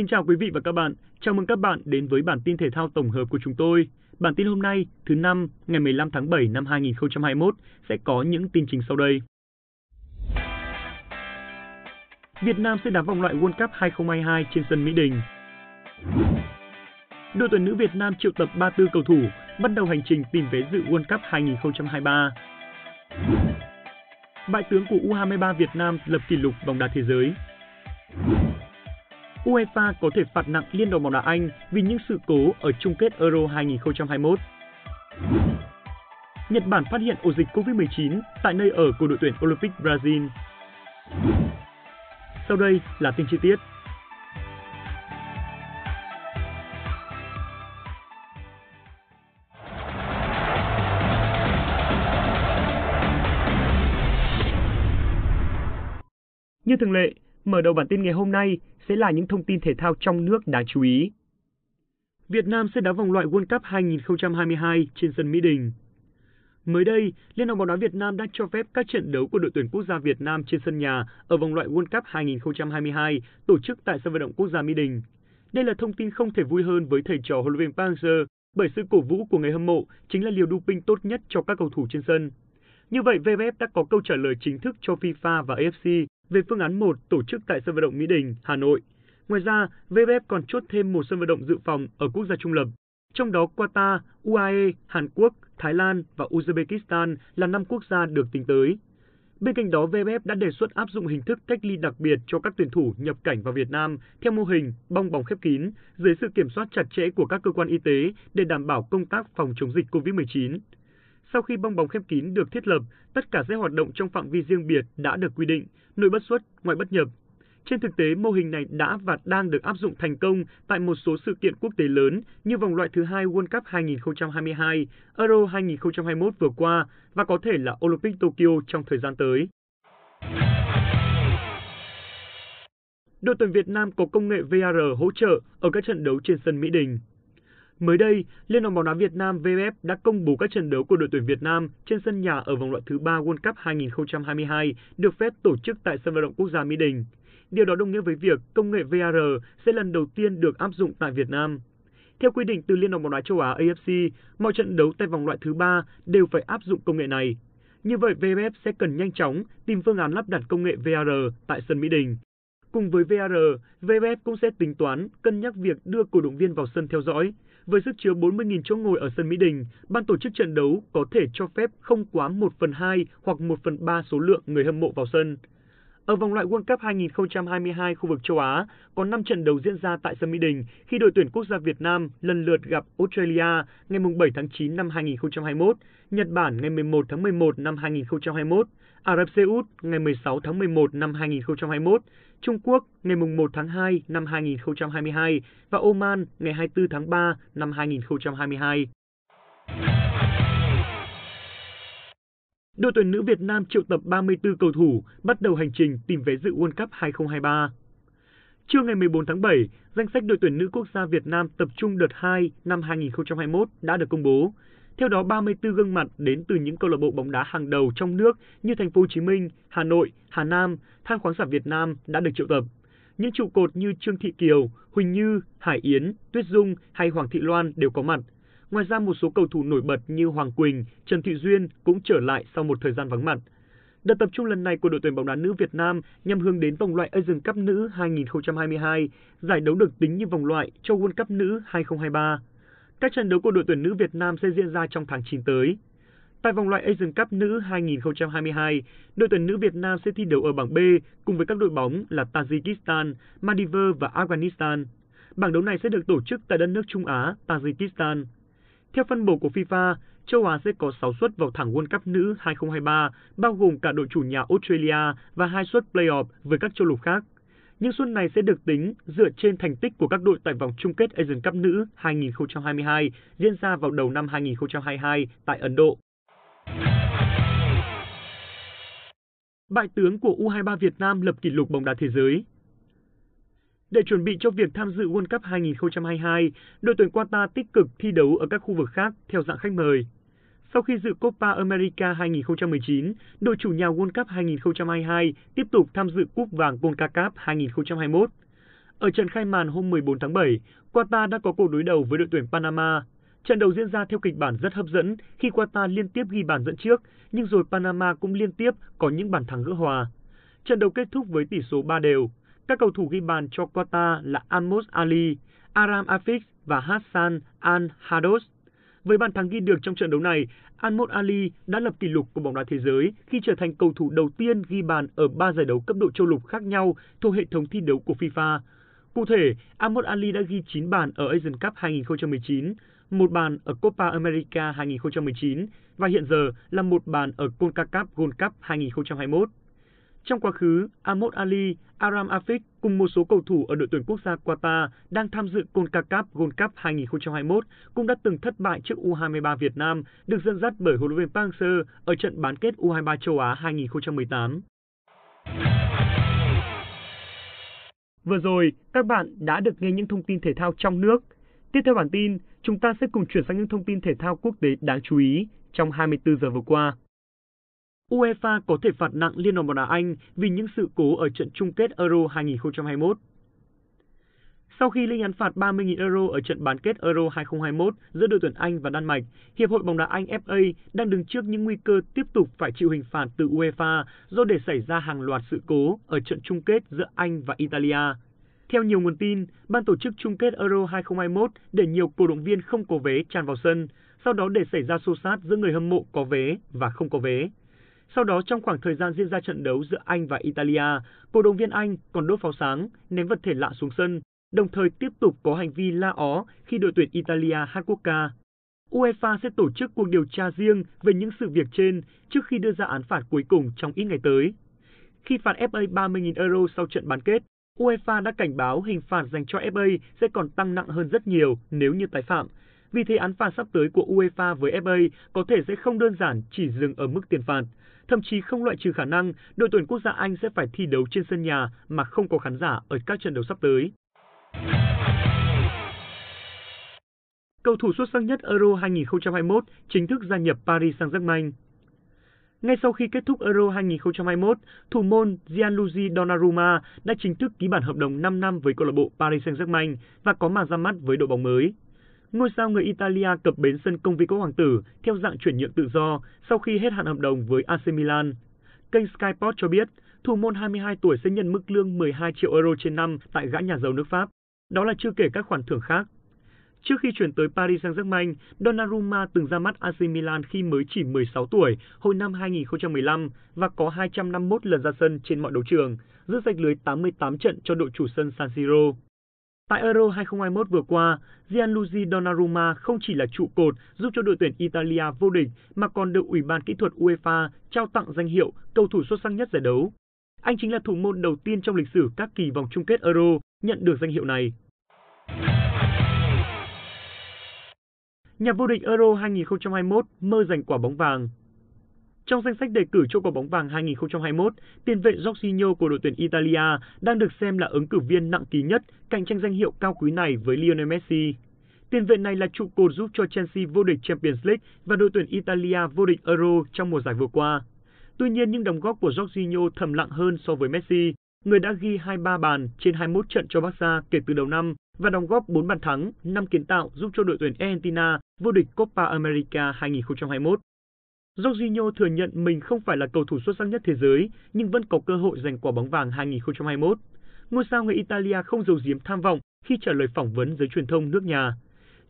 Xin kính chào quý vị và các bạn. Chào mừng các bạn đến với bản tin thể thao tổng hợp của chúng tôi. Bản tin hôm nay, thứ năm, ngày 15 tháng 7 năm 2021 sẽ có những tin chính sau đây. Việt Nam sẽ đá vòng loại World Cup 2022 trên sân Mỹ Đình. Đội tuyển nữ Việt Nam triệu tập 34 cầu thủ bắt đầu hành trình tìm vé dự World Cup 2023. Bại tướng của U23 Việt Nam lập kỷ lục bóng đá thế giới. UEFA có thể phạt nặng Liên đoàn bóng đá Anh vì những sự cố ở chung kết Euro 2021. Nhật Bản phát hiện ổ dịch COVID-19 tại nơi ở của đội tuyển Olympic Brazil. Sau đây là tin chi tiết. Như thường lệ, mở đầu bản tin ngày hôm nay sẽ là những thông tin thể thao trong nước đáng chú ý. Việt Nam sẽ đá vòng loại World Cup 2022 trên sân Mỹ Đình. Mới đây, Liên đoàn bóng đá Việt Nam đã cho phép các trận đấu của đội tuyển quốc gia Việt Nam trên sân nhà ở vòng loại World Cup 2022 tổ chức tại sân vận động quốc gia Mỹ Đình. Đây là thông tin không thể vui hơn với thầy trò huấn luyện viên Park Hang-seo bởi sự cổ vũ của người hâm mộ chính là liều doping tốt nhất cho các cầu thủ trên sân. Như vậy, VFF đã có câu trả lời chính thức cho FIFA và AFC về phương án 1 tổ chức tại sân vận động Mỹ Đình, Hà Nội. Ngoài ra, VFF còn chốt thêm một sân vận động dự phòng ở quốc gia trung lập, trong đó Qatar, UAE, Hàn Quốc, Thái Lan và Uzbekistan là năm quốc gia được tính tới. Bên cạnh đó, VFF đã đề xuất áp dụng hình thức cách ly đặc biệt cho các tuyển thủ nhập cảnh vào Việt Nam theo mô hình bong bóng khép kín dưới sự kiểm soát chặt chẽ của các cơ quan y tế để đảm bảo công tác phòng chống dịch COVID-19. Sau khi bong bóng khép kín được thiết lập, tất cả sẽ hoạt động trong phạm vi riêng biệt đã được quy định, nội bất xuất, ngoại bất nhập. Trên thực tế, mô hình này đã và đang được áp dụng thành công tại một số sự kiện quốc tế lớn như vòng loại thứ hai World Cup 2022, Euro 2021 vừa qua và có thể là Olympic Tokyo trong thời gian tới. Đội tuyển Việt Nam có công nghệ VR hỗ trợ ở các trận đấu trên sân Mỹ Đình. Mới đây, Liên đoàn bóng đá Việt Nam VFF đã công bố các trận đấu của đội tuyển Việt Nam trên sân nhà ở vòng loại thứ 3 World Cup 2022 được phép tổ chức tại sân vận động quốc gia Mỹ Đình. Điều đó đồng nghĩa với việc công nghệ VAR sẽ lần đầu tiên được áp dụng tại Việt Nam. Theo quy định từ Liên đoàn bóng đá châu Á AFC, mọi trận đấu tại vòng loại thứ 3 đều phải áp dụng công nghệ này. Như vậy, VFF sẽ cần nhanh chóng tìm phương án lắp đặt công nghệ VAR tại sân Mỹ Đình. Cùng với VAR, VFF cũng sẽ tính toán, cân nhắc việc đưa cổ động viên vào sân theo dõi. Với sức chứa 40.000 chỗ ngồi ở sân Mỹ Đình, ban tổ chức trận đấu có thể cho phép không quá 1 phần 2 hoặc 1 phần 3 số lượng người hâm mộ vào sân. Ở vòng loại World Cup 2022 khu vực châu Á, có 5 trận đấu diễn ra tại sân Mỹ Đình khi đội tuyển quốc gia Việt Nam lần lượt gặp Australia ngày 7 tháng 9 năm 2021, Nhật Bản ngày 11 tháng 11 năm 2021, Ả Rập Xê Út ngày 16 tháng 11 năm 2021, Trung Quốc ngày 1 tháng 2 năm 2022 và Oman ngày 24 tháng 3 năm 2022. Đội tuyển nữ Việt Nam triệu tập 34 cầu thủ bắt đầu hành trình tìm vé dự World Cup 2023. Trưa ngày 14 tháng 7, danh sách đội tuyển nữ quốc gia Việt Nam tập trung đợt 2 năm 2021 đã được công bố. Theo đó, 34 gương mặt đến từ những câu lạc bộ bóng đá hàng đầu trong nước như Thành phố Hồ Chí Minh, Hà Nội, Hà Nam, Than khoáng sản Việt Nam đã được triệu tập. Những trụ cột như Trương Thị Kiều, Huỳnh Như, Hải Yến, Tuyết Dung hay Hoàng Thị Loan đều có mặt. Ngoài ra một số cầu thủ nổi bật như Hoàng Quỳnh, Trần Thị Duyên cũng trở lại sau một thời gian vắng mặt. Đợt tập trung lần này của đội tuyển bóng đá nữ Việt Nam nhằm hướng đến vòng loại Asian Cup nữ 2022, giải đấu được tính như vòng loại cho World Cup nữ 2023. Các trận đấu của đội tuyển nữ Việt Nam sẽ diễn ra trong tháng 9 tới. Tại vòng loại Asian Cup nữ 2022, đội tuyển nữ Việt Nam sẽ thi đấu ở bảng B cùng với các đội bóng là Tajikistan, Maldives và Afghanistan. Bảng đấu này sẽ được tổ chức tại đất nước Trung Á, Tajikistan. Theo phân bổ của FIFA, châu Á sẽ có 6 suất vào thẳng World Cup nữ 2023, bao gồm cả đội chủ nhà Australia và hai suất playoff với các châu lục khác. Những suất này sẽ được tính dựa trên thành tích của các đội tại vòng chung kết Asian Cup nữ 2022 diễn ra vào đầu năm 2022 tại Ấn Độ. Bại tướng của U23 Việt Nam lập kỷ lục bóng đá thế giới. Để chuẩn bị cho việc tham dự World Cup 2022, đội tuyển Qatar tích cực thi đấu ở các khu vực khác theo dạng khách mời. Sau khi dự Copa America 2019, đội chủ nhà World Cup 2022 tiếp tục tham dự Cúp vàng CONCACAF 2021. Ở trận khai màn hôm 14 tháng 7, Qatar đã có cuộc đối đầu với đội tuyển Panama. Trận đấu diễn ra theo kịch bản rất hấp dẫn khi Qatar liên tiếp ghi bàn dẫn trước, nhưng rồi Panama cũng liên tiếp có những bàn thắng gỡ hòa. Trận đấu kết thúc với tỷ số 3 đều. Các cầu thủ ghi bàn cho Qatar là Amos Ali, Aram Afik và Hassan Al-Hados. Với bàn thắng ghi được trong trận đấu này, Anmod Ali đã lập kỷ lục của bóng đá thế giới khi trở thành cầu thủ đầu tiên ghi bàn ở 3 giải đấu cấp độ châu lục khác nhau thuộc hệ thống thi đấu của FIFA. Cụ thể, Ahmad Ali đã ghi 9 bàn ở Asian Cup 2019, một bàn ở Copa America 2019 và hiện giờ là một bàn ở CONCACAF Gold Cup 2021. Trong quá khứ, Ahmad Ali, Aram Afik cùng một số cầu thủ ở đội tuyển quốc gia Qatar đang tham dự CONCACAF Gold Cup 2021 cũng đã từng thất bại trước U23 Việt Nam được dẫn dắt bởi huấn luyện viên Park Hang-seo ở trận bán kết U23 châu Á 2018. Vừa rồi, các bạn đã được nghe những thông tin thể thao trong nước. Tiếp theo bản tin, chúng ta sẽ cùng chuyển sang những thông tin thể thao quốc tế đáng chú ý trong 24 giờ vừa qua. UEFA có thể phạt nặng Liên đoàn bóng đá Anh vì những sự cố ở trận chung kết Euro 2021. Sau khi linh án phạt 30.000 euro ở trận bán kết Euro 2021 giữa đội tuyển Anh và Đan Mạch, Hiệp hội bóng đá Anh FA đang đứng trước những nguy cơ tiếp tục phải chịu hình phạt từ UEFA do để xảy ra hàng loạt sự cố ở trận chung kết giữa Anh và Italia. Theo nhiều nguồn tin, ban tổ chức chung kết Euro 2021 để nhiều cổ động viên không có vé tràn vào sân, sau đó để xảy ra xô xát giữa người hâm mộ có vé và không có vé. Sau đó trong khoảng thời gian diễn ra trận đấu giữa Anh và Italia, cổ động viên Anh còn đốt pháo sáng, ném vật thể lạ xuống sân, đồng thời tiếp tục có hành vi la ó khi đội tuyển Italia hát quốc ca. UEFA sẽ tổ chức cuộc điều tra riêng về những sự việc trên trước khi đưa ra án phạt cuối cùng trong ít ngày tới. Khi phạt FA 30.000 euro sau trận bán kết, UEFA đã cảnh báo hình phạt dành cho FA sẽ còn tăng nặng hơn rất nhiều nếu như tái phạm. Vì thế án phạt sắp tới của UEFA với FA có thể sẽ không đơn giản chỉ dừng ở mức tiền phạt, thậm chí không loại trừ khả năng đội tuyển quốc gia Anh sẽ phải thi đấu trên sân nhà mà không có khán giả ở các trận đấu sắp tới. Cầu thủ xuất sắc nhất Euro 2021 chính thức gia nhập Paris Saint-Germain. Ngay sau khi kết thúc Euro 2021, thủ môn Gianluigi Donnarumma đã chính thức ký bản hợp đồng 5 năm với câu lạc bộ Paris Saint-Germain và có màn ra mắt với đội bóng mới. Ngôi sao người Italia cập bến sân công viên Quốc Hoàng Tử theo dạng chuyển nhượng tự do sau khi hết hạn hợp đồng với AC Milan. Kênh Skyport cho biết, thủ môn 22 tuổi sẽ nhận mức lương 12 triệu euro trên năm tại gã nhà giàu nước Pháp. Đó là chưa kể các khoản thưởng khác. Trước khi chuyển tới Paris Saint-Germain, Donnarumma từng ra mắt AC Milan khi mới chỉ 16 tuổi hồi năm 2015 và có 251 lần ra sân trên mọi đấu trường, giữ sạch lưới 88 trận cho đội chủ sân San Siro. Tại Euro 2021 vừa qua, Gianluigi Donnarumma không chỉ là trụ cột giúp cho đội tuyển Italia vô địch mà còn được Ủy ban kỹ thuật UEFA trao tặng danh hiệu cầu thủ xuất sắc nhất giải đấu. Anh chính là thủ môn đầu tiên trong lịch sử các kỳ vòng chung kết Euro nhận được danh hiệu này. Nhà vô địch Euro 2021 mơ giành quả bóng vàng. Trong danh sách đề cử cho quả bóng vàng 2021, tiền vệ Jorginho của đội tuyển Italia đang được xem là ứng cử viên nặng ký nhất cạnh tranh danh hiệu cao quý này với Lionel Messi. Tiền vệ này là trụ cột giúp cho Chelsea vô địch Champions League và đội tuyển Italia vô địch Euro trong mùa giải vừa qua. Tuy nhiên, những đóng góp của Jorginho thầm lặng hơn so với Messi, người đã ghi 23 bàn trên 21 trận cho Barca kể từ đầu năm và đóng góp 4 bàn thắng, 5 kiến tạo giúp cho đội tuyển Argentina vô địch Copa America 2021. Jorginho thừa nhận mình không phải là cầu thủ xuất sắc nhất thế giới, nhưng vẫn có cơ hội giành quả bóng vàng 2021. Ngôi sao người Italia không giấu giếm tham vọng khi trả lời phỏng vấn giới truyền thông nước nhà.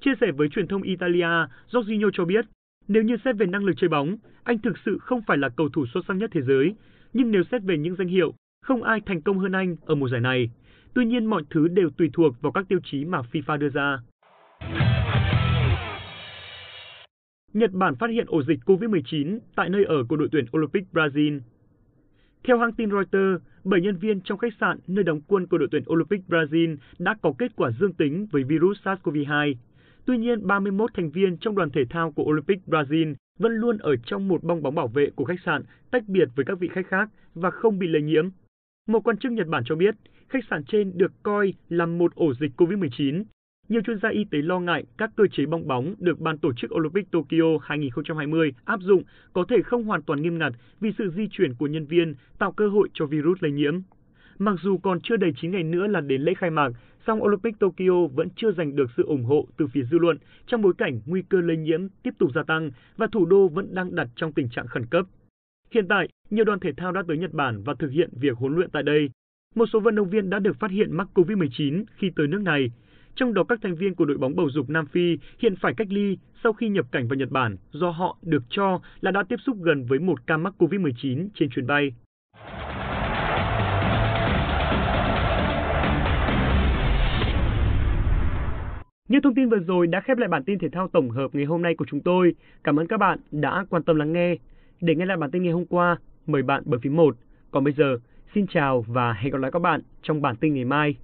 Chia sẻ với truyền thông Italia, Jorginho cho biết, nếu như xét về năng lực chơi bóng, anh thực sự không phải là cầu thủ xuất sắc nhất thế giới, nhưng nếu xét về những danh hiệu, không ai thành công hơn anh ở mùa giải này. Tuy nhiên mọi thứ đều tùy thuộc vào các tiêu chí mà FIFA đưa ra. Nhật Bản phát hiện ổ dịch COVID-19 tại nơi ở của đội tuyển Olympic Brazil. Theo hãng tin Reuters, 7 nhân viên trong khách sạn nơi đóng quân của đội tuyển Olympic Brazil đã có kết quả dương tính với virus SARS-CoV-2. Tuy nhiên, 31 thành viên trong đoàn thể thao của Olympic Brazil vẫn luôn ở trong một bong bóng bảo vệ của khách sạn tách biệt với các vị khách khác và không bị lây nhiễm. Một quan chức Nhật Bản cho biết, khách sạn trên được coi là một ổ dịch COVID-19 nhiều chuyên gia y tế lo ngại các cơ chế bong bóng được ban tổ chức Olympic Tokyo 2020 áp dụng có thể không hoàn toàn nghiêm ngặt vì sự di chuyển của nhân viên tạo cơ hội cho virus lây nhiễm. Mặc dù còn chưa đầy 9 ngày nữa là đến lễ khai mạc, song Olympic Tokyo vẫn chưa giành được sự ủng hộ từ phía dư luận trong bối cảnh nguy cơ lây nhiễm tiếp tục gia tăng và thủ đô vẫn đang đặt trong tình trạng khẩn cấp. Hiện tại, nhiều đoàn thể thao đã tới Nhật Bản và thực hiện việc huấn luyện tại đây. Một số vận động viên đã được phát hiện mắc COVID-19 khi tới nước này. Trong đó các thành viên của đội bóng bầu dục Nam Phi hiện phải cách ly sau khi nhập cảnh vào Nhật Bản do họ được cho là đã tiếp xúc gần với một ca mắc COVID-19 trên chuyến bay. Những thông tin vừa rồi đã khép lại bản tin thể thao tổng hợp ngày hôm nay của chúng tôi. Cảm ơn các bạn đã quan tâm lắng nghe. Để nghe lại bản tin ngày hôm qua, mời bạn bấm phím 1. Còn bây giờ, xin chào và hẹn gặp lại các bạn trong bản tin ngày mai.